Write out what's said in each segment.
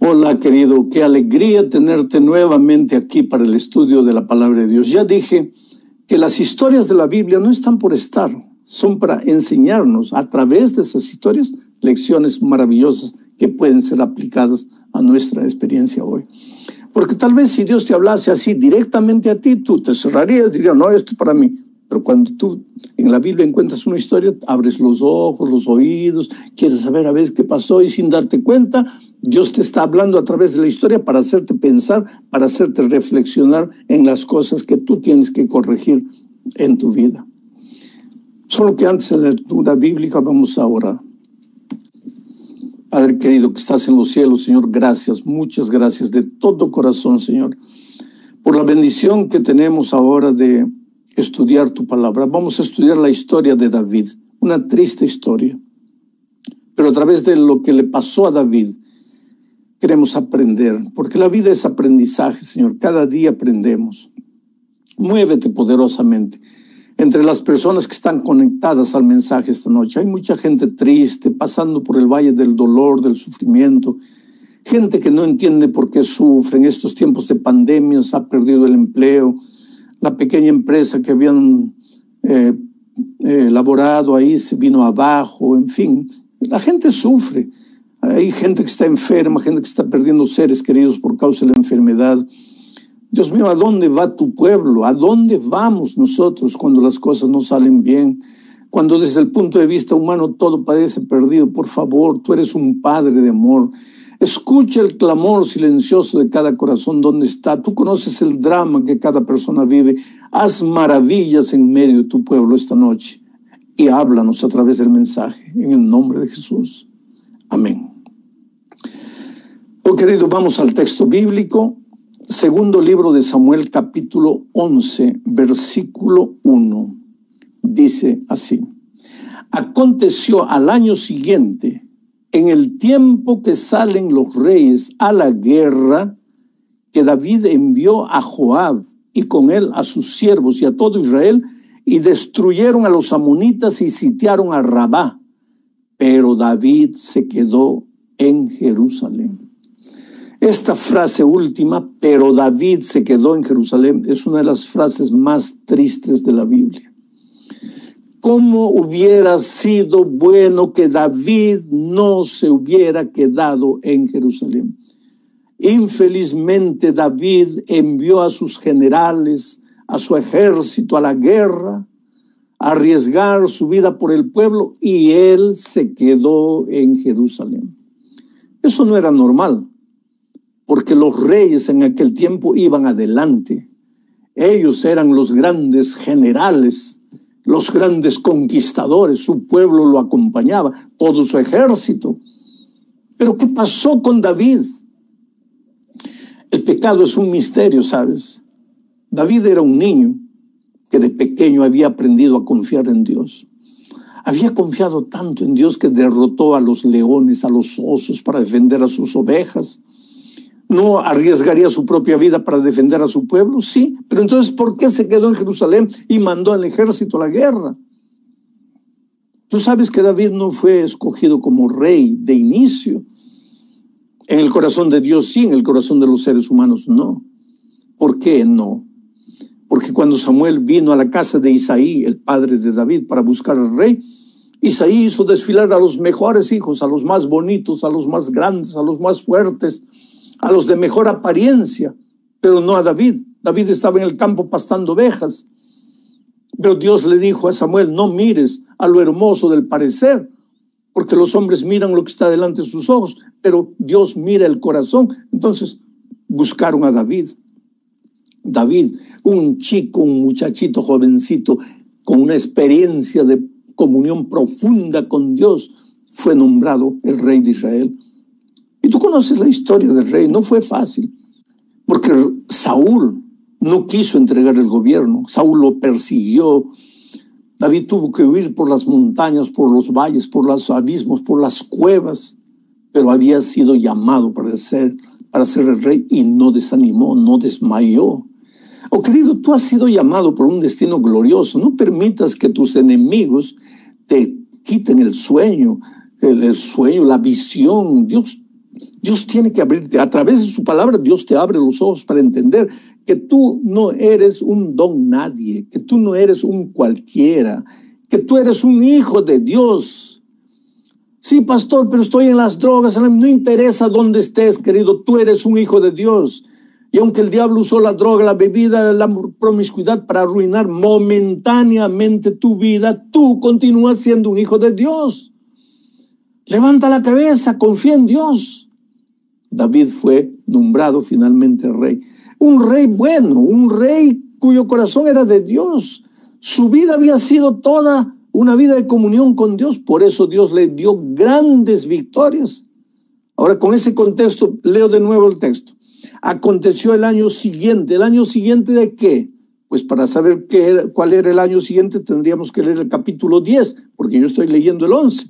Hola querido, qué alegría tenerte nuevamente aquí para el estudio de la palabra de Dios. Ya dije que las historias de la Biblia no están por estar, son para enseñarnos a través de esas historias lecciones maravillosas que pueden ser aplicadas a nuestra experiencia hoy. Porque tal vez si Dios te hablase así directamente a ti, tú te cerrarías y dirías, no, esto es para mí. Pero cuando tú en la Biblia encuentras una historia, abres los ojos, los oídos, quieres saber a ver qué pasó y sin darte cuenta, Dios te está hablando a través de la historia para hacerte pensar, para hacerte reflexionar en las cosas que tú tienes que corregir en tu vida. Solo que antes de la lectura bíblica vamos a orar. Padre querido que estás en los cielos, Señor, gracias, muchas gracias de todo corazón, Señor, por la bendición que tenemos ahora de estudiar tu palabra. Vamos a estudiar la historia de David, una triste historia. Pero a través de lo que le pasó a David, queremos aprender, porque la vida es aprendizaje, Señor. Cada día aprendemos. Muévete poderosamente entre las personas que están conectadas al mensaje esta noche. Hay mucha gente triste, pasando por el valle del dolor, del sufrimiento. Gente que no entiende por qué sufre en estos tiempos de pandemia, se ha perdido el empleo, la pequeña empresa que habían eh, eh, elaborado ahí se vino abajo, en fin, la gente sufre. Hay gente que está enferma, gente que está perdiendo seres queridos por causa de la enfermedad. Dios mío, ¿a dónde va tu pueblo? ¿A dónde vamos nosotros cuando las cosas no salen bien? Cuando desde el punto de vista humano todo parece perdido. Por favor, tú eres un padre de amor. Escucha el clamor silencioso de cada corazón donde está. Tú conoces el drama que cada persona vive. Haz maravillas en medio de tu pueblo esta noche y háblanos a través del mensaje en el nombre de Jesús. Amén. Oh querido, vamos al texto bíblico. Segundo libro de Samuel capítulo 11, versículo 1. Dice así. Aconteció al año siguiente en el tiempo que salen los reyes a la guerra, que David envió a Joab y con él a sus siervos y a todo Israel, y destruyeron a los amonitas y sitiaron a Rabá. Pero David se quedó en Jerusalén. Esta frase última, pero David se quedó en Jerusalén, es una de las frases más tristes de la Biblia. ¿Cómo hubiera sido bueno que David no se hubiera quedado en Jerusalén? Infelizmente David envió a sus generales, a su ejército a la guerra, a arriesgar su vida por el pueblo y él se quedó en Jerusalén. Eso no era normal, porque los reyes en aquel tiempo iban adelante. Ellos eran los grandes generales los grandes conquistadores, su pueblo lo acompañaba, todo su ejército. Pero ¿qué pasó con David? El pecado es un misterio, ¿sabes? David era un niño que de pequeño había aprendido a confiar en Dios. Había confiado tanto en Dios que derrotó a los leones, a los osos para defender a sus ovejas no arriesgaría su propia vida para defender a su pueblo? Sí, pero entonces ¿por qué se quedó en Jerusalén y mandó al ejército a la guerra? Tú sabes que David no fue escogido como rey de inicio. En el corazón de Dios sí, en el corazón de los seres humanos no. ¿Por qué no? Porque cuando Samuel vino a la casa de Isaí, el padre de David, para buscar al rey, Isaí hizo desfilar a los mejores hijos, a los más bonitos, a los más grandes, a los más fuertes, a los de mejor apariencia, pero no a David. David estaba en el campo pastando ovejas. Pero Dios le dijo a Samuel, no mires a lo hermoso del parecer, porque los hombres miran lo que está delante de sus ojos, pero Dios mira el corazón. Entonces buscaron a David. David, un chico, un muchachito jovencito, con una experiencia de comunión profunda con Dios, fue nombrado el rey de Israel. Y tú conoces la historia del rey, no fue fácil, porque Saúl no quiso entregar el gobierno, Saúl lo persiguió, David tuvo que huir por las montañas, por los valles, por los abismos, por las cuevas, pero había sido llamado para ser, para ser el rey y no desanimó, no desmayó. Oh querido, tú has sido llamado por un destino glorioso. No permitas que tus enemigos te quiten el sueño, el, sueño, la visión. Dios Dios tiene que abrirte, a través de su palabra, Dios te abre los ojos para entender que tú no eres un don nadie, que tú no eres un cualquiera, que tú eres un hijo de Dios. Sí, pastor, pero estoy en las drogas, no interesa dónde estés, querido, tú eres un hijo de Dios. Y aunque el diablo usó la droga, la bebida, la promiscuidad para arruinar momentáneamente tu vida, tú continúas siendo un hijo de Dios. Levanta la cabeza, confía en Dios. David fue nombrado finalmente rey. Un rey bueno, un rey cuyo corazón era de Dios. Su vida había sido toda una vida de comunión con Dios. Por eso Dios le dio grandes victorias. Ahora, con ese contexto, leo de nuevo el texto. Aconteció el año siguiente. ¿El año siguiente de qué? Pues para saber qué cuál era el año siguiente tendríamos que leer el capítulo 10, porque yo estoy leyendo el 11.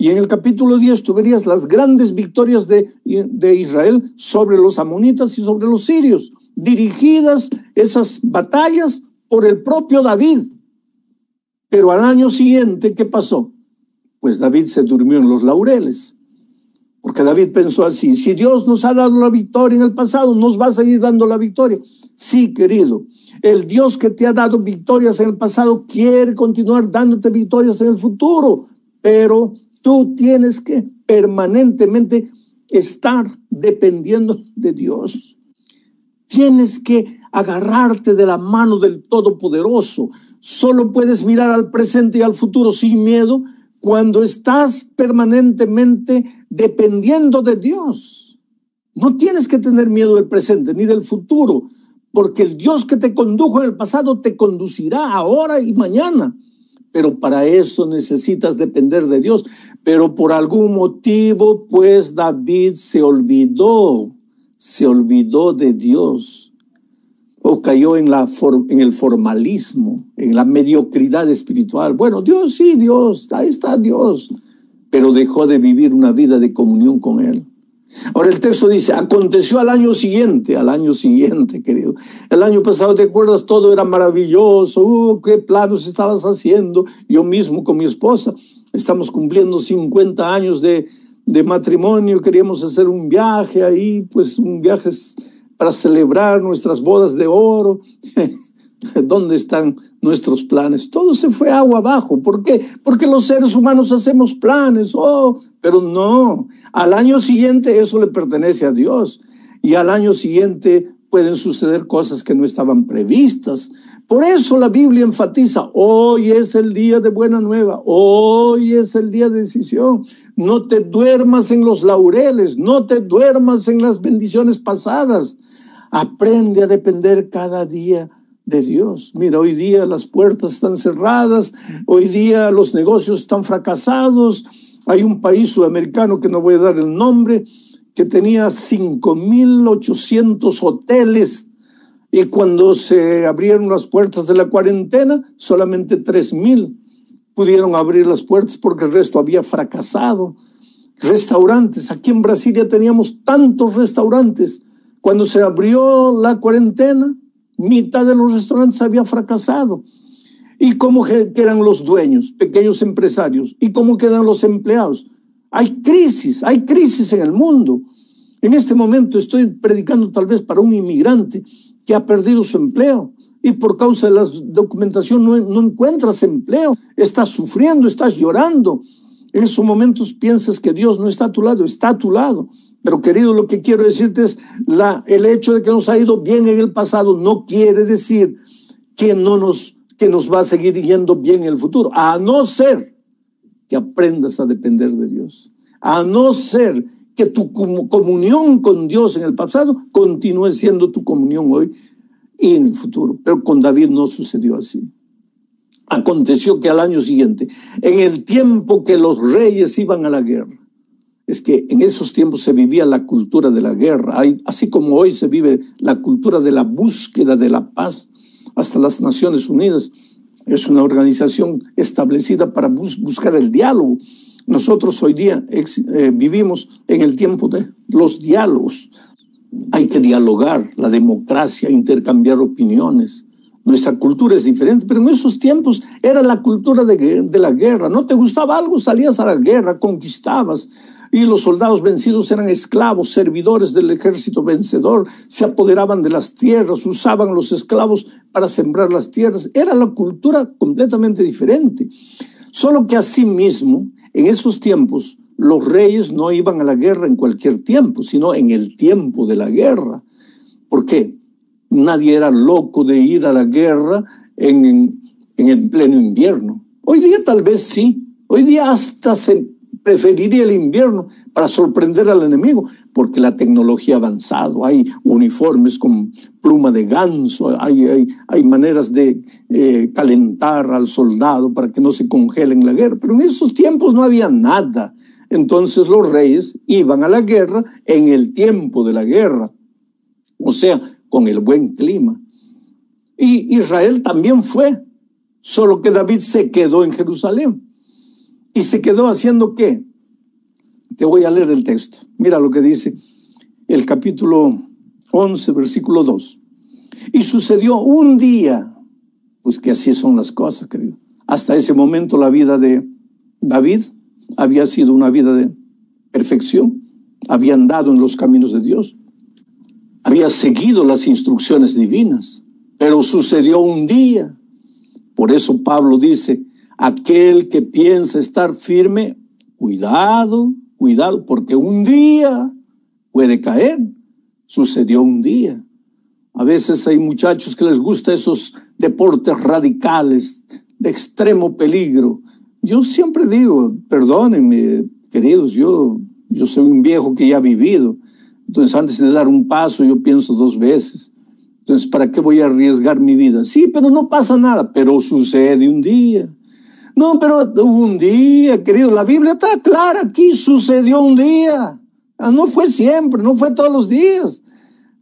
Y en el capítulo 10 tú verías las grandes victorias de, de Israel sobre los amonitas y sobre los sirios, dirigidas esas batallas por el propio David. Pero al año siguiente, ¿qué pasó? Pues David se durmió en los laureles. Porque David pensó así, si Dios nos ha dado la victoria en el pasado, nos va a seguir dando la victoria. Sí, querido, el Dios que te ha dado victorias en el pasado quiere continuar dándote victorias en el futuro, pero tú tienes que permanentemente estar dependiendo de Dios. Tienes que agarrarte de la mano del Todopoderoso. Solo puedes mirar al presente y al futuro sin miedo cuando estás permanentemente dependiendo de Dios. No tienes que tener miedo del presente ni del futuro, porque el Dios que te condujo en el pasado te conducirá ahora y mañana. Pero para eso necesitas depender de Dios. Pero por algún motivo, pues David se olvidó, se olvidó de Dios o cayó en, la en el formalismo, en la mediocridad espiritual. Bueno, Dios sí, Dios, ahí está Dios, pero dejó de vivir una vida de comunión con Él. Ahora el texto dice, aconteció al año siguiente, al año siguiente, querido. El año pasado, ¿te acuerdas? Todo era maravilloso, uh, qué planos estabas haciendo. Yo mismo con mi esposa, estamos cumpliendo 50 años de, de matrimonio, queríamos hacer un viaje ahí, pues un viaje para celebrar nuestras bodas de oro. ¿Dónde están nuestros planes? Todo se fue agua abajo. ¿Por qué? Porque los seres humanos hacemos planes. Oh, pero no. Al año siguiente eso le pertenece a Dios. Y al año siguiente pueden suceder cosas que no estaban previstas. Por eso la Biblia enfatiza, hoy es el día de buena nueva, hoy es el día de decisión. No te duermas en los laureles, no te duermas en las bendiciones pasadas. Aprende a depender cada día de Dios. Mira, hoy día las puertas están cerradas, hoy día los negocios están fracasados. Hay un país sudamericano que no voy a dar el nombre, que tenía 5.800 hoteles y cuando se abrieron las puertas de la cuarentena, solamente 3.000 pudieron abrir las puertas porque el resto había fracasado. Restaurantes, aquí en Brasil ya teníamos tantos restaurantes cuando se abrió la cuarentena, mitad de los restaurantes había fracasado. ¿Y cómo quedan los dueños, pequeños empresarios? ¿Y cómo quedan los empleados? Hay crisis, hay crisis en el mundo. En este momento estoy predicando tal vez para un inmigrante que ha perdido su empleo y por causa de la documentación no, no encuentras empleo, estás sufriendo, estás llorando. En esos momentos piensas que Dios no está a tu lado, está a tu lado. Pero querido, lo que quiero decirte es la, el hecho de que nos ha ido bien en el pasado no quiere decir que no nos, que nos va a seguir yendo bien en el futuro, a no ser que aprendas a depender de Dios, a no ser que tu comunión con Dios en el pasado continúe siendo tu comunión hoy y en el futuro. Pero con David no sucedió así. Aconteció que al año siguiente, en el tiempo que los reyes iban a la guerra, es que en esos tiempos se vivía la cultura de la guerra, así como hoy se vive la cultura de la búsqueda de la paz, hasta las Naciones Unidas es una organización establecida para buscar el diálogo. Nosotros hoy día eh, vivimos en el tiempo de los diálogos. Hay que dialogar, la democracia, intercambiar opiniones. Nuestra cultura es diferente, pero en esos tiempos era la cultura de, la guerra. No te gustaba algo, salías a la guerra, conquistabas. Y los soldados vencidos eran esclavos, servidores del ejército vencedor, se apoderaban de las tierras, usaban los esclavos para sembrar las tierras. Era la cultura completamente diferente. Solo que asimismo, en esos tiempos, los reyes no iban a la guerra en cualquier tiempo, sino en el tiempo de la guerra. ¿Por qué? Nadie era loco de ir a la guerra en, en el pleno invierno. Hoy día tal vez sí. Hoy día hasta se preferiría el invierno para sorprender al enemigo, porque la tecnología ha avanzado, hay uniformes con pluma de ganso, hay, hay, hay maneras de eh, calentar al soldado para que no se congele en la guerra, pero en esos tiempos no había nada. Entonces los reyes iban a la guerra en el tiempo de la guerra, o sea, con el buen clima. Y Israel también fue, solo que David se quedó en Jerusalén. ¿Y se quedó haciendo qué? Te voy a leer el texto. Mira lo que dice el capítulo 11, versículo 2. Y sucedió un día, pues que así son las cosas, querido. Hasta ese momento la vida de David había sido una vida de perfección, había andado en los caminos de Dios había seguido las instrucciones divinas, pero sucedió un día. Por eso Pablo dice, aquel que piensa estar firme, cuidado, cuidado, porque un día puede caer. Sucedió un día. A veces hay muchachos que les gusta esos deportes radicales de extremo peligro. Yo siempre digo, perdónenme, queridos, yo, yo soy un viejo que ya ha vivido. Entonces, antes de dar un paso, yo pienso dos veces. Entonces, ¿para qué voy a arriesgar mi vida? Sí, pero no pasa nada, pero sucede un día. No, pero un día, querido, la Biblia está clara, aquí sucedió un día. Ah, no fue siempre, no fue todos los días.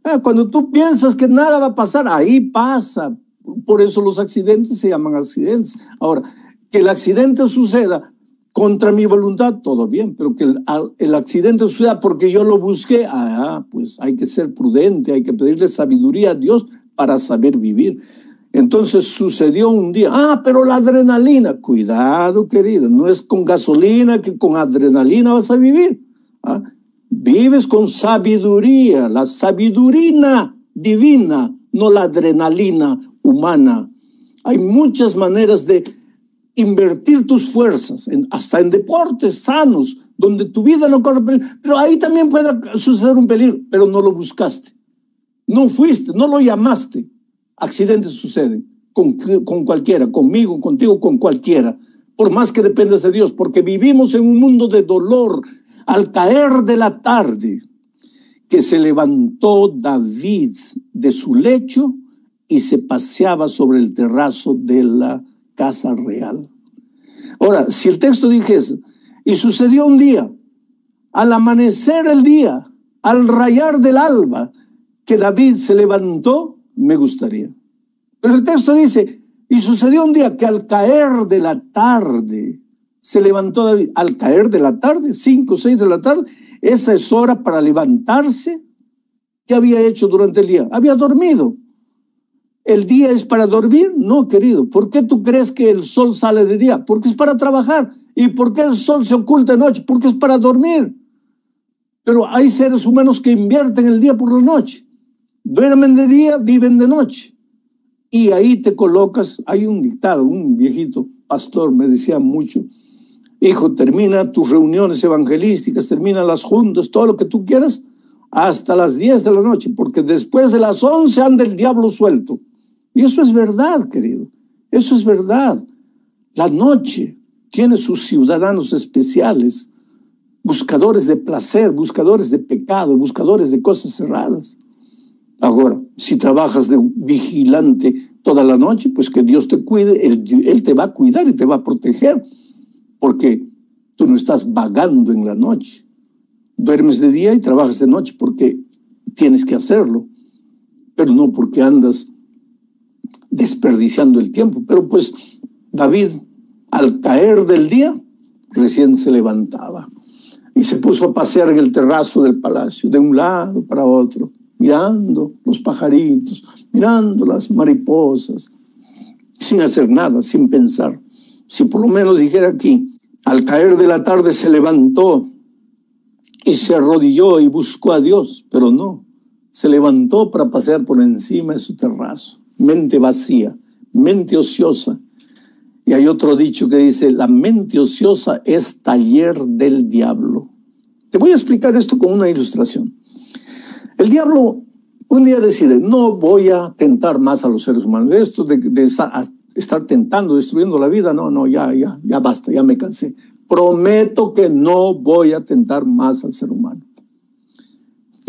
Ah, cuando tú piensas que nada va a pasar, ahí pasa. Por eso los accidentes se llaman accidentes. Ahora, que el accidente suceda contra mi voluntad, todo bien, pero que el, accidente suceda porque yo lo busqué, ah, pues hay que ser prudente, hay que pedirle sabiduría a Dios para saber vivir. Entonces sucedió un día, ah, pero la adrenalina, cuidado querido, no es con gasolina que con adrenalina vas a vivir. ¿ah? Vives con sabiduría, la sabiduría divina, no la adrenalina humana. Hay muchas maneras de invertir tus fuerzas, hasta en deportes sanos, donde tu vida no corre peligro. Pero ahí también puede suceder un peligro, pero no lo buscaste. No fuiste, no lo llamaste. Accidentes suceden con, con cualquiera, conmigo, contigo, con cualquiera. Por más que dependas de Dios, porque vivimos en un mundo de dolor. Al caer de la tarde, que se levantó David de su lecho y se paseaba sobre el terrazo de la casa real. Ahora, si el texto dijese, y sucedió un día, al amanecer el día, al rayar del alba, que David se levantó, me gustaría. Pero el texto dice, y sucedió un día que al caer de la tarde, se levantó David. Al caer de la tarde, cinco o seis de la tarde, esa es hora para levantarse. ¿Qué había hecho durante el día? Había dormido. ¿El día es para dormir? No, querido. ¿Por qué tú crees que el sol sale de día? Porque es para trabajar. ¿Y por qué el sol se oculta de noche? Porque es para dormir. Pero hay seres humanos que invierten el día por la noche. Duermen de día, viven de noche. Y ahí te colocas, hay un dictado, un viejito pastor me decía mucho, hijo, termina tus reuniones evangelísticas, termina las juntas, todo lo que tú quieras, hasta las 10 de la noche, porque después de las 11 anda el diablo suelto. Y eso es verdad, querido. Eso es verdad. La noche tiene sus ciudadanos especiales, buscadores de placer, buscadores de pecado, buscadores de cosas cerradas. Ahora, si trabajas de vigilante toda la noche, pues que Dios te cuide, él, él, te va a cuidar y te va a proteger, porque tú no estás vagando en la noche. Duermes de día y trabajas de noche porque tienes que hacerlo, pero no porque andas desperdiciando el tiempo. Pero pues David, al caer del día, recién se levantaba y se puso a pasear en el terrazo del palacio, de un lado para otro. mirando los pajaritos, mirando las mariposas, sin hacer nada, sin pensar. Si por lo menos dijera aquí, al caer de la tarde se levantó y se arrodilló y buscó a Dios, pero no, se levantó para pasear por encima de su terrazo, mente vacía, mente ociosa. Y hay otro dicho que dice, la mente ociosa es taller del diablo. Te voy a explicar esto con una ilustración. El diablo un día decide, no voy a tentar más a los seres humanos. Esto de, estar tentando, destruyendo la vida, no, no, ya, ya, ya basta, ya me cansé. Prometo que no voy a tentar más al ser humano.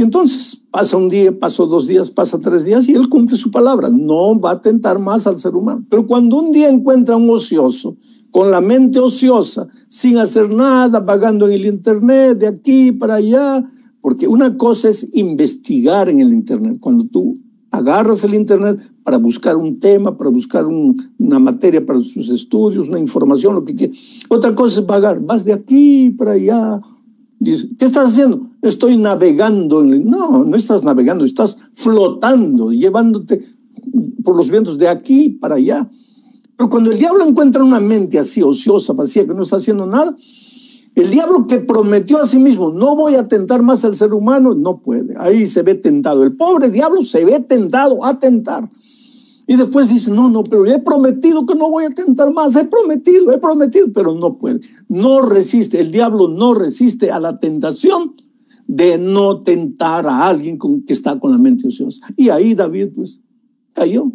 Y entonces pasa un día, pasó dos días, pasa tres días y él cumple su palabra. No va a tentar más al ser humano. Pero cuando un día encuentra un ocioso, con la mente ociosa, sin hacer nada, vagando en el Internet, de aquí para allá, porque una cosa es investigar en el Internet. Cuando tú agarras el Internet para buscar un tema, para buscar una materia para sus estudios, una información, lo que quieras. Otra cosa es vagar. Vas de aquí para allá. Dices, ¿qué estás haciendo? Estoy navegando. No, no estás navegando, estás flotando, llevándote por los vientos de aquí para allá. Pero cuando el diablo encuentra una mente así, ociosa, vacía, que no está haciendo nada, el diablo que prometió a sí mismo, no voy a tentar más al ser humano, no puede. Ahí se ve tentado. El pobre diablo se ve tentado a tentar. Y después dice, no, no, pero he prometido que no voy a tentar más. He prometido, he prometido, pero no puede. No resiste. El diablo no resiste a la tentación de no tentar a alguien que está con la mente ociosa. Y ahí David, pues, cayó.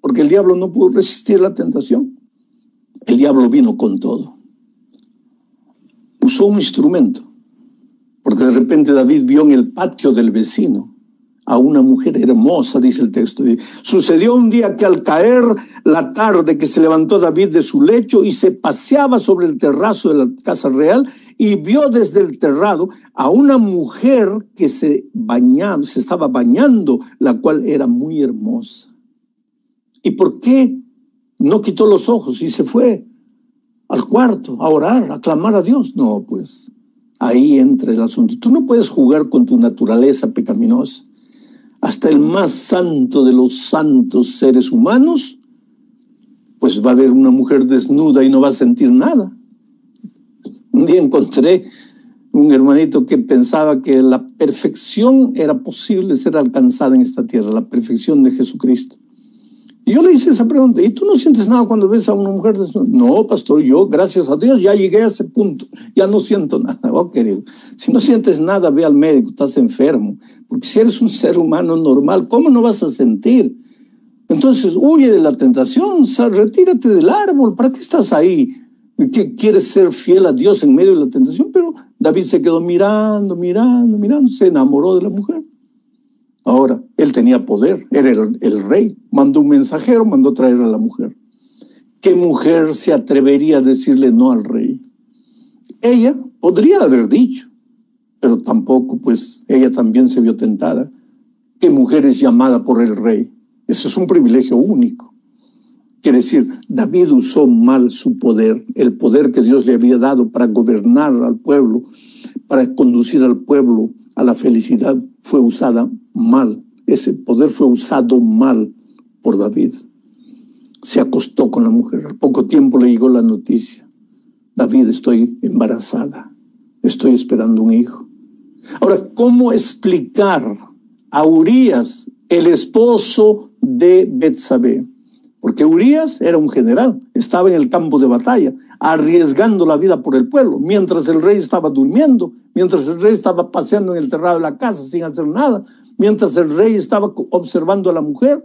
Porque el diablo no pudo resistir la tentación. El diablo vino con todo usó un instrumento, porque de repente David vio en el patio del vecino a una mujer hermosa, dice el texto. Sucedió un día que al caer la tarde que se levantó David de su lecho y se paseaba sobre el terrazo de la casa real y vio desde el terrado a una mujer que se bañaba, se estaba bañando, la cual era muy hermosa. ¿Y por qué no quitó los ojos y se fue? al cuarto a orar, a clamar a Dios. No, pues ahí entra el asunto. Tú no puedes jugar con tu naturaleza pecaminosa. Hasta el más santo de los santos seres humanos, pues va a ver una mujer desnuda y no va a sentir nada. Un día encontré un hermanito que pensaba que la perfección era posible ser alcanzada en esta tierra, la perfección de Jesucristo. Y yo le hice esa pregunta, ¿y tú no sientes nada cuando ves a una mujer? No, pastor, yo, gracias a Dios, ya llegué a ese punto, ya no siento nada. Oh, querido, si no sientes nada, ve al médico, estás enfermo. Porque si eres un ser humano normal, ¿cómo no vas a sentir? Entonces, huye de la tentación, retírate del árbol, ¿para qué estás ahí? ¿Qué quieres ser fiel a Dios en medio de la tentación? Pero David se quedó mirando, mirando, mirando, se enamoró de la mujer. Ahora, él tenía poder, era el, rey, mandó un mensajero, mandó traer a la mujer. ¿Qué mujer se atrevería a decirle no al rey? Ella podría haber dicho, pero tampoco, pues ella también se vio tentada. ¿Qué mujer es llamada por el rey? Ese es un privilegio único. Quiere decir, David usó mal su poder, el poder que Dios le había dado para gobernar al pueblo, para conducir al pueblo a la felicidad fue usada mal. Ese poder fue usado mal por David. Se acostó con la mujer. Al poco tiempo le llegó la noticia. David, estoy embarazada. Estoy esperando un hijo. Ahora, ¿cómo explicar a Urias, el esposo de Betsabé? Porque Urias era un general, estaba en el campo de batalla, arriesgando la vida por el pueblo, mientras el rey estaba durmiendo, mientras el rey estaba paseando en el terrado de la casa sin hacer nada, mientras el rey estaba observando a la mujer.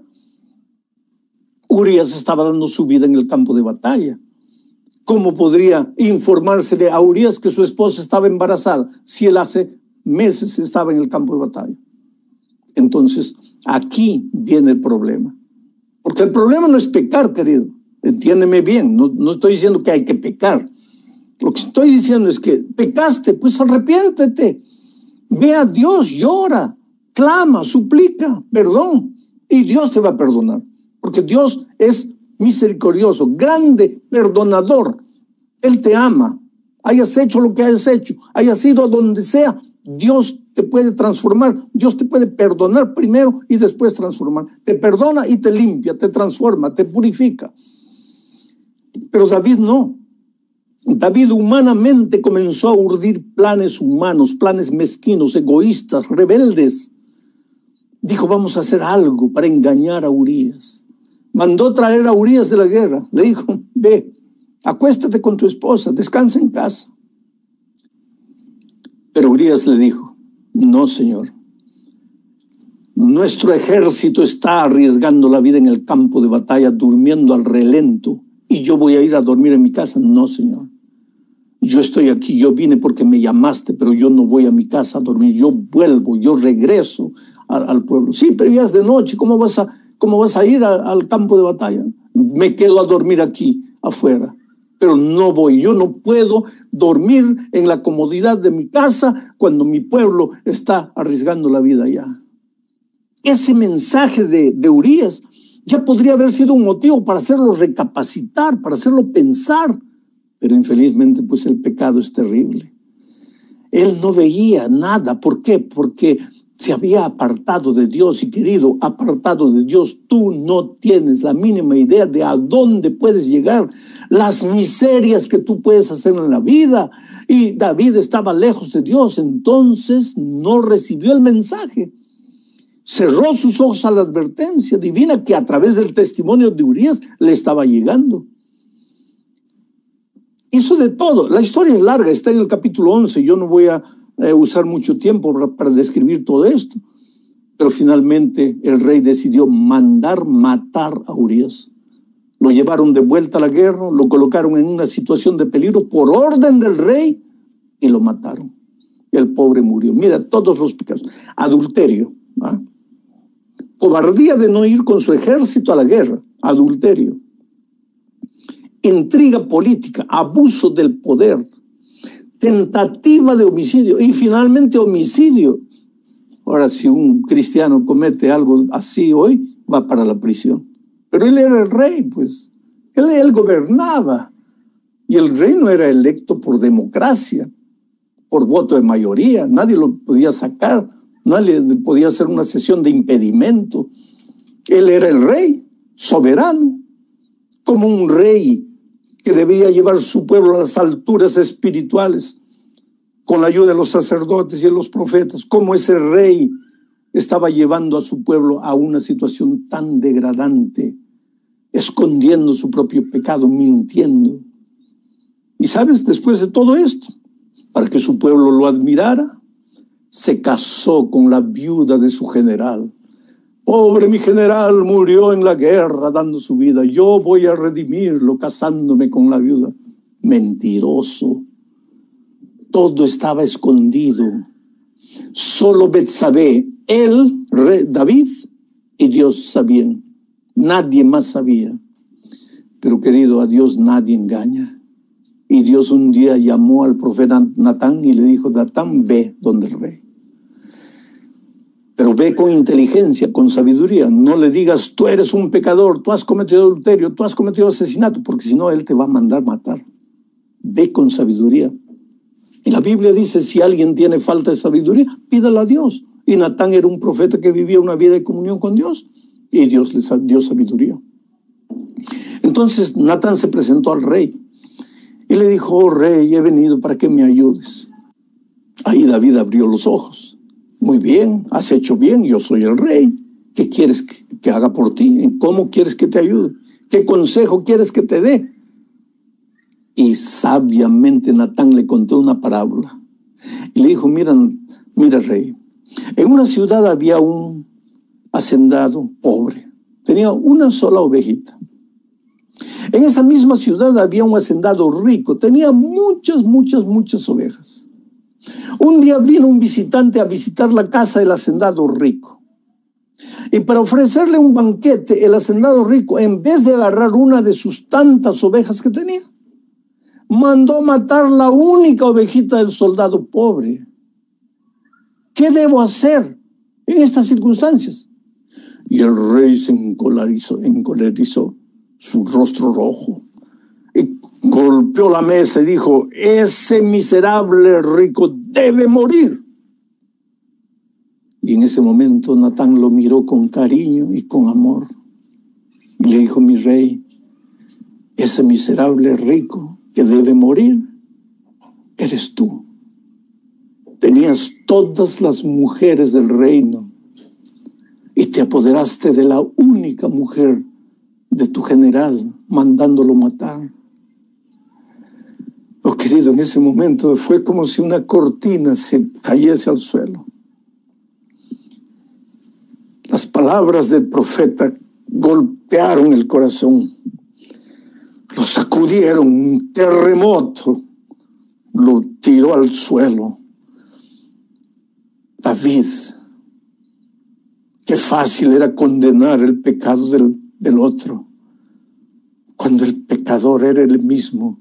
Urias estaba dando su vida en el campo de batalla. ¿Cómo podría informársele a Urias que su esposa estaba embarazada si él hace meses estaba en el campo de batalla? Entonces, aquí viene el problema. Porque el problema no es pecar, querido. Entiéndeme bien, no, no estoy diciendo que hay que pecar. Lo que estoy diciendo es que pecaste, pues arrepiéntete. Ve a Dios, llora, clama, suplica perdón. Y Dios te va a perdonar. Porque Dios es misericordioso, grande, perdonador. Él te ama. Hayas hecho lo que hayas hecho, hayas ido a donde sea, Dios te puede transformar. Dios te puede perdonar primero y después transformar. Te perdona y te limpia, te transforma, te purifica. Pero David no. David humanamente comenzó a urdir planes humanos, planes mezquinos, egoístas, rebeldes. Dijo, vamos a hacer algo para engañar a Urias. Mandó traer a Urias de la guerra. Le dijo, ve, acuéstate con tu esposa, descansa en casa. Pero Urias le dijo, no, Señor. Nuestro ejército está arriesgando la vida en el campo de batalla, durmiendo al relento, y yo voy a ir a dormir en mi casa. No, Señor. Yo estoy aquí, yo vine porque me llamaste, pero yo no voy a mi casa a dormir. Yo vuelvo, yo regreso al, pueblo. Sí, pero ya es de noche, ¿cómo vas a, cómo vas a ir al campo de batalla? Me quedo a dormir aquí, afuera pero no voy. Yo no puedo dormir en la comodidad de mi casa cuando mi pueblo está arriesgando la vida allá. Ese mensaje de, de Urias ya podría haber sido un motivo para hacerlo recapacitar, para hacerlo pensar, pero infelizmente pues el pecado es terrible. Él no veía nada. ¿Por qué? Porque se había apartado de Dios y querido, apartado de Dios, tú no tienes la mínima idea de a dónde puedes llegar, las miserias que tú puedes hacer en la vida. Y David estaba lejos de Dios, entonces no recibió el mensaje. Cerró sus ojos a la advertencia divina que a través del testimonio de Urias le estaba llegando. Hizo de todo. La historia es larga, está en el capítulo 11. Yo no voy a eh, usar mucho tiempo para, describir todo esto. Pero finalmente el rey decidió mandar matar a Urias. Lo llevaron de vuelta a la guerra, lo colocaron en una situación de peligro por orden del rey y lo mataron. El pobre murió. Mira, todos los pecados. Adulterio. Cobardía de no ir con su ejército a la guerra. Adulterio. Intriga política. Abuso del poder tentativa de homicidio y finalmente homicidio. Ahora, si un cristiano comete algo así hoy, va para la prisión. Pero él era el rey, pues. Él, gobernaba. Y el rey no era electo por democracia, por voto de mayoría. Nadie lo podía sacar. Nadie podía hacer una sesión de impedimento. Él era el rey, soberano, como un rey que debía llevar su pueblo a las alturas espirituales con la ayuda de los sacerdotes y de los profetas, como ese rey estaba llevando a su pueblo a una situación tan degradante, escondiendo su propio pecado, mintiendo. Y sabes, después de todo esto, para que su pueblo lo admirara, se casó con la viuda de su general Pobre mi general murió en la guerra dando su vida. Yo voy a redimirlo casándome con la viuda. Mentiroso. Todo estaba escondido. Solo Betsabé, él, David y Dios sabían. Nadie más sabía. Pero querido, a Dios nadie engaña. Y Dios un día llamó al profeta Natán y le dijo, Natán, ve donde el rey. Pero ve con inteligencia, con sabiduría. No le digas, tú eres un pecador, tú has cometido adulterio, tú has cometido asesinato, porque si no, Él te va a mandar matar. Ve con sabiduría. Y la Biblia dice, si alguien tiene falta de sabiduría, pídala a Dios. Y Natán era un profeta que vivía una vida de comunión con Dios y Dios le dio sabiduría. Entonces Natán se presentó al rey y le dijo, oh rey, he venido para que me ayudes. Ahí David abrió los ojos muy bien, has hecho bien, yo soy el rey. ¿Qué quieres que, haga por ti? ¿Cómo quieres que te ayude? ¿Qué consejo quieres que te dé? Y sabiamente Natán le contó una parábola. Y le dijo, mira, mira rey, en una ciudad había un hacendado pobre. Tenía una sola ovejita. En esa misma ciudad había un hacendado rico. Tenía muchas, muchas, muchas ovejas. Un día vino un visitante a visitar la casa del hacendado rico. Y para ofrecerle un banquete, el hacendado rico, en vez de agarrar una de sus tantas ovejas que tenía, mandó matar la única ovejita del soldado pobre. ¿Qué debo hacer en estas circunstancias? Y el rey se encolerizó, encolerizó su rostro rojo golpeó la mesa y dijo, ese miserable rico debe morir. Y en ese momento Natán lo miró con cariño y con amor. Y le dijo, mi rey, ese miserable rico que debe morir, eres tú. Tenías todas las mujeres del reino y te apoderaste de la única mujer de tu general, mandándolo matar. Oh querido, en ese momento fue como si una cortina se cayese al suelo. Las palabras del profeta golpearon el corazón, lo sacudieron, un terremoto lo tiró al suelo. David, qué fácil era condenar el pecado del, del otro, cuando el pecador era el mismo.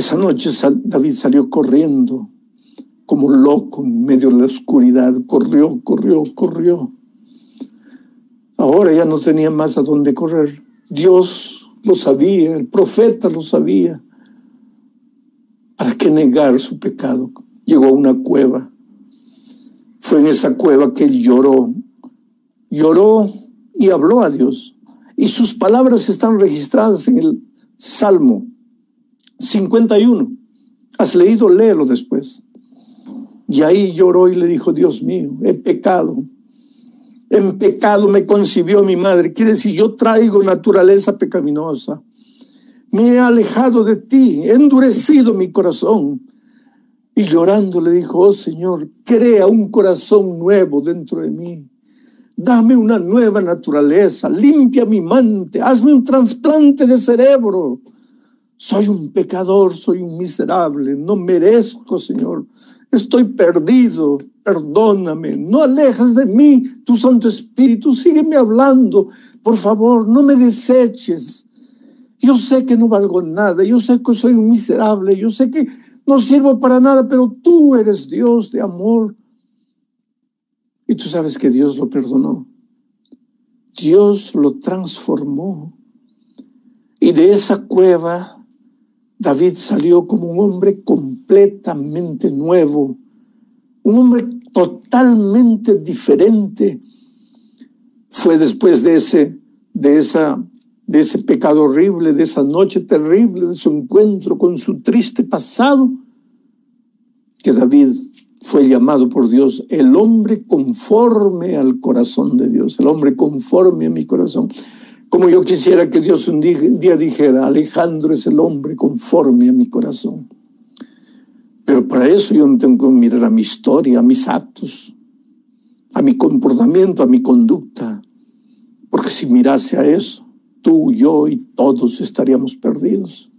Esa noche David salió corriendo como loco en medio de la oscuridad. Corrió, corrió, corrió. Ahora ya no tenía más a dónde correr. Dios lo sabía, el profeta lo sabía. ¿Para qué negar su pecado? Llegó a una cueva. Fue en esa cueva que él lloró. Lloró y habló a Dios. Y sus palabras están registradas en el Salmo 51. ¿Has leído? Léelo después. Y ahí lloró y le dijo, Dios mío, he pecado. En pecado me concibió mi madre. Quiere decir, yo traigo naturaleza pecaminosa. Me he alejado de ti, he endurecido mi corazón. Y llorando le dijo, oh Señor, crea un corazón nuevo dentro de mí. Dame una nueva naturaleza, limpia mi mente, hazme un trasplante de cerebro. Soy un pecador, soy un miserable, no merezco, Señor, estoy perdido, perdóname, no alejas de mí tu Santo Espíritu, sígueme hablando, por favor, no me deseches. Yo sé que no valgo nada, yo sé que soy un miserable, yo sé que no sirvo para nada, pero tú eres Dios de amor. Y tú sabes que Dios lo perdonó. Dios lo transformó. Y de esa cueva David salió como un hombre completamente nuevo, un hombre totalmente diferente. Fue después de ese, de esa, de ese pecado horrible, de esa noche terrible, de su encuentro con su triste pasado, que David fue llamado por Dios el hombre conforme al corazón de Dios, el hombre conforme a mi corazón. Como yo quisiera que Dios un día dijera, Alejandro es el hombre conforme a mi corazón. Pero para eso yo no tengo que mirar a mi historia, a mis actos, a mi comportamiento, a mi conducta. Porque si mirase a eso, tú, yo y todos estaríamos perdidos.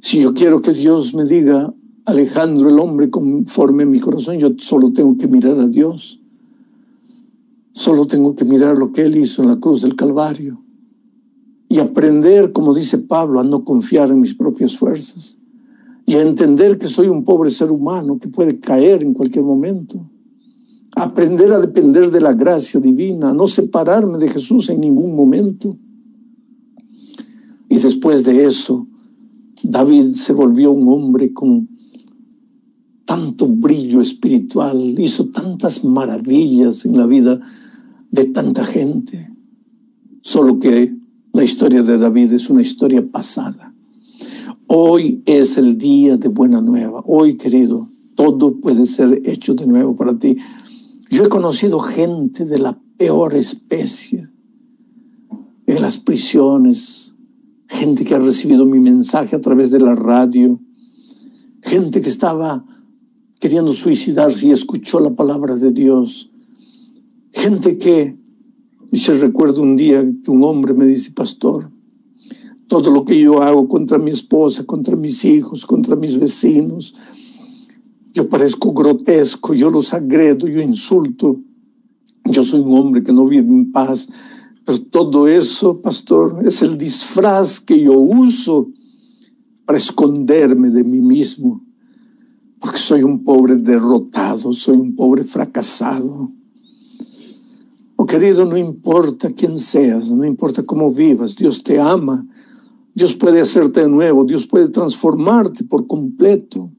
Si yo quiero que Dios me diga, Alejandro, el hombre conforme a mi corazón, yo solo tengo que mirar a Dios. Solo tengo que mirar lo que Él hizo en la cruz del Calvario y aprender, como dice Pablo, a no confiar en mis propias fuerzas y a entender que soy un pobre ser humano que puede caer en cualquier momento. aprender a depender de la gracia divina, a no separarme de Jesús en ningún momento. Y después de eso, David se volvió un hombre con tanto brillo espiritual, hizo tantas maravillas en la vida de tanta gente. Solo que la historia de David es una historia pasada. Hoy es el día de buena nueva. Hoy, querido, todo puede ser hecho de nuevo para ti. Yo he conocido gente de la peor especie en las prisiones, gente que ha recibido mi mensaje a través de la radio, gente que estaba queriendo suicidarse y escuchó la palabra de Dios, Gente que, se recuerdo un día que un hombre me dice, pastor, todo lo que yo hago contra mi esposa, contra mis hijos, contra mis vecinos, yo parezco grotesco, yo los agredo, yo insulto, yo soy un hombre que no vive en paz, pero todo eso, pastor, es el disfraz que yo uso para esconderme de mí mismo, porque soy un pobre derrotado, soy un pobre fracasado. Oh querido, no importa quién seas, no importa cómo vivas, Dios te ama. Dios puede hacerte de nuevo, Dios puede transformarte por completo.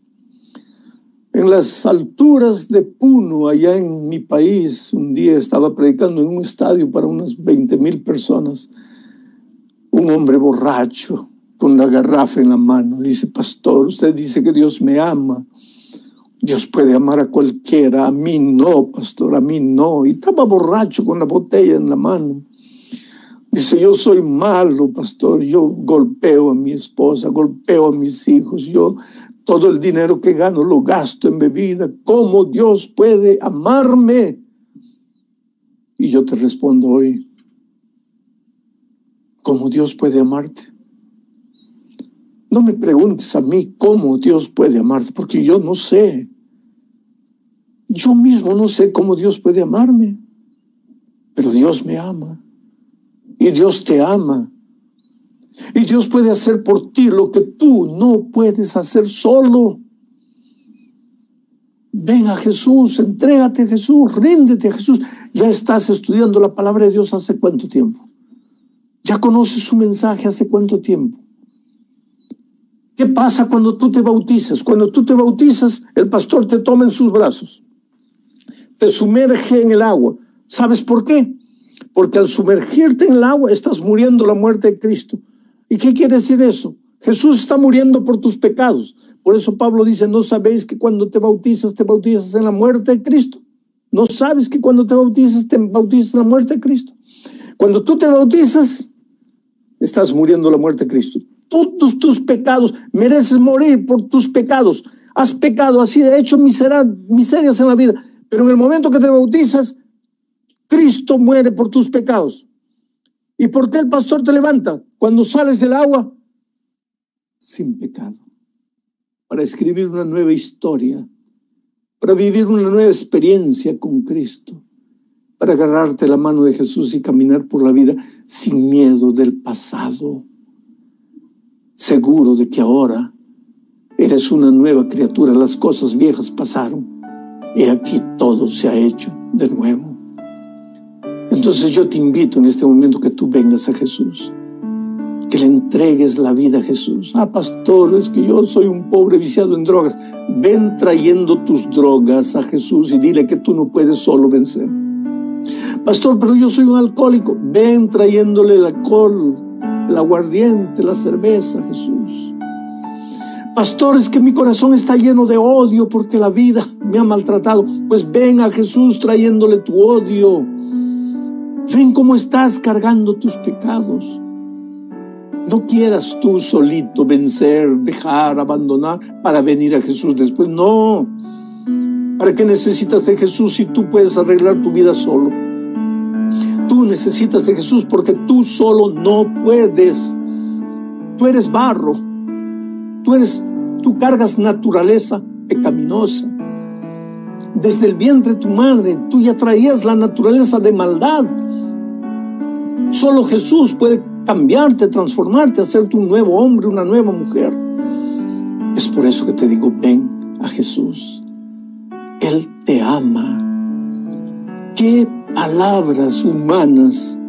En las alturas de Puno, allá en mi país, un día estaba predicando en un estadio para unas 20 mil personas. Un hombre borracho con la garrafa en la mano dice, pastor, usted dice que Dios me ama. Dios puede amar a cualquiera, a mí no, pastor, a mí no. Y estaba borracho con la botella en la mano. Dice, yo soy malo, pastor, yo golpeo a mi esposa, golpeo a mis hijos, yo todo el dinero que gano lo gasto en bebida. ¿Cómo Dios puede amarme? Y yo te respondo hoy, ¿cómo Dios puede amarte? No me preguntes a mí cómo Dios puede amarte, porque yo no sé. Yo mismo no sé cómo Dios puede amarme, pero Dios me ama. Y Dios te ama. Y Dios puede hacer por ti lo que tú no puedes hacer solo. Ven a Jesús, entrégate a Jesús, ríndete a Jesús. Ya estás estudiando la palabra de Dios hace cuánto tiempo. Ya conoces su mensaje hace cuánto tiempo. ¿Qué pasa cuando tú te bautizas? Cuando tú te bautizas, el pastor te toma en sus brazos, te sumerge en el agua. ¿Sabes por qué? porque al sumergirte en el agua estás muriendo la muerte de Cristo. ¿Y qué quiere decir eso? Jesús está muriendo por tus pecados. Por eso Pablo dice, ¿no sabéis que cuando te bautizas, te bautizas en la muerte de Cristo? ¿No sabes que cuando te bautizas, te bautizas en la muerte de Cristo? Cuando tú te bautizas, estás muriendo la muerte de Cristo. Todos tus pecados, mereces morir por tus pecados. Has pecado, has hecho miserias en la vida. Pero en el momento que te bautizas, Cristo muere por tus pecados. ¿Y por qué el pastor te levanta cuando sales del agua? Sin pecado. Para escribir una nueva historia, para vivir una nueva experiencia con Cristo, para agarrarte la mano de Jesús y caminar por la vida sin miedo del pasado, seguro de que ahora eres una nueva criatura, las cosas viejas pasaron y aquí todo se ha hecho de nuevo. Entonces yo te invito en este momento que tú vengas a Jesús, que le entregues la vida a Jesús. Ah, pastor, es que yo soy un pobre viciado en drogas. Ven trayendo tus drogas a Jesús y dile que tú no puedes solo vencer. Pastor, pero yo soy un alcohólico. Ven trayéndole el alcohol, el aguardiente, la cerveza Jesús. Pastor, es que mi corazón está lleno de odio porque la vida me ha maltratado. Pues ven a Jesús trayéndole tu odio Ven cómo estás cargando tus pecados. No quieras tú solito vencer, dejar, abandonar para venir a Jesús después. No. ¿Para qué necesitas de Jesús si tú puedes arreglar tu vida solo? Tú necesitas de Jesús porque tú solo no puedes. Tú eres barro. Tú eres, tú cargas naturaleza pecaminosa. Desde el vientre de tu madre, tú ya traías la naturaleza de maldad Solo Jesús puede cambiarte, transformarte, hacerte un nuevo hombre, una nueva mujer. Es por eso que te digo, ven a Jesús. Él te ama. ¿Qué palabras humanas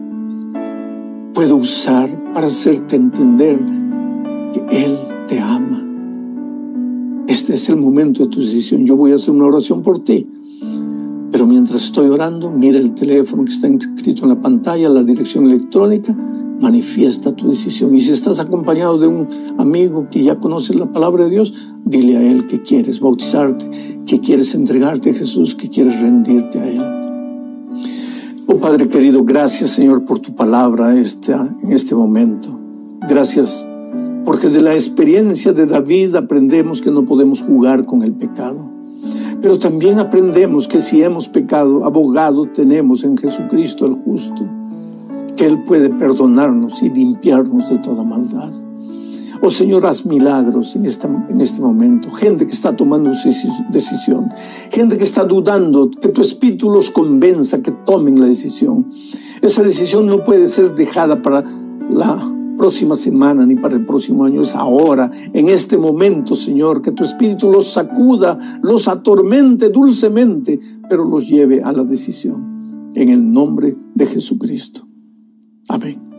puedo usar para hacerte entender que Él te ama? Este es el momento de tu decisión. Yo voy a hacer una oración por ti. Pero mientras estoy orando, mira el teléfono que está escrito en la pantalla, la dirección electrónica, manifiesta tu decisión. Y si estás acompañado de un amigo que ya conoce la palabra de Dios, dile a él que quieres bautizarte, que quieres entregarte a Jesús, que quieres rendirte a Él. Oh Padre querido, gracias Señor por tu palabra en este momento. Gracias porque de la experiencia de David aprendemos que no podemos jugar con el pecado. Pero también aprendemos que si hemos pecado, abogado tenemos en Jesucristo el justo, que Él puede perdonarnos y limpiarnos de toda maldad. Oh Señor, haz milagros en, esta, en este momento. Gente que está tomando decisión. Gente que está dudando, que tu espíritu los convenza, que tomen la decisión. Esa decisión no puede ser dejada para la próxima semana ni para el próximo año, es ahora, en este momento, Señor, que tu Espíritu los sacuda, los atormente dulcemente, pero los lleve a la decisión. En el nombre de Jesucristo. Amén.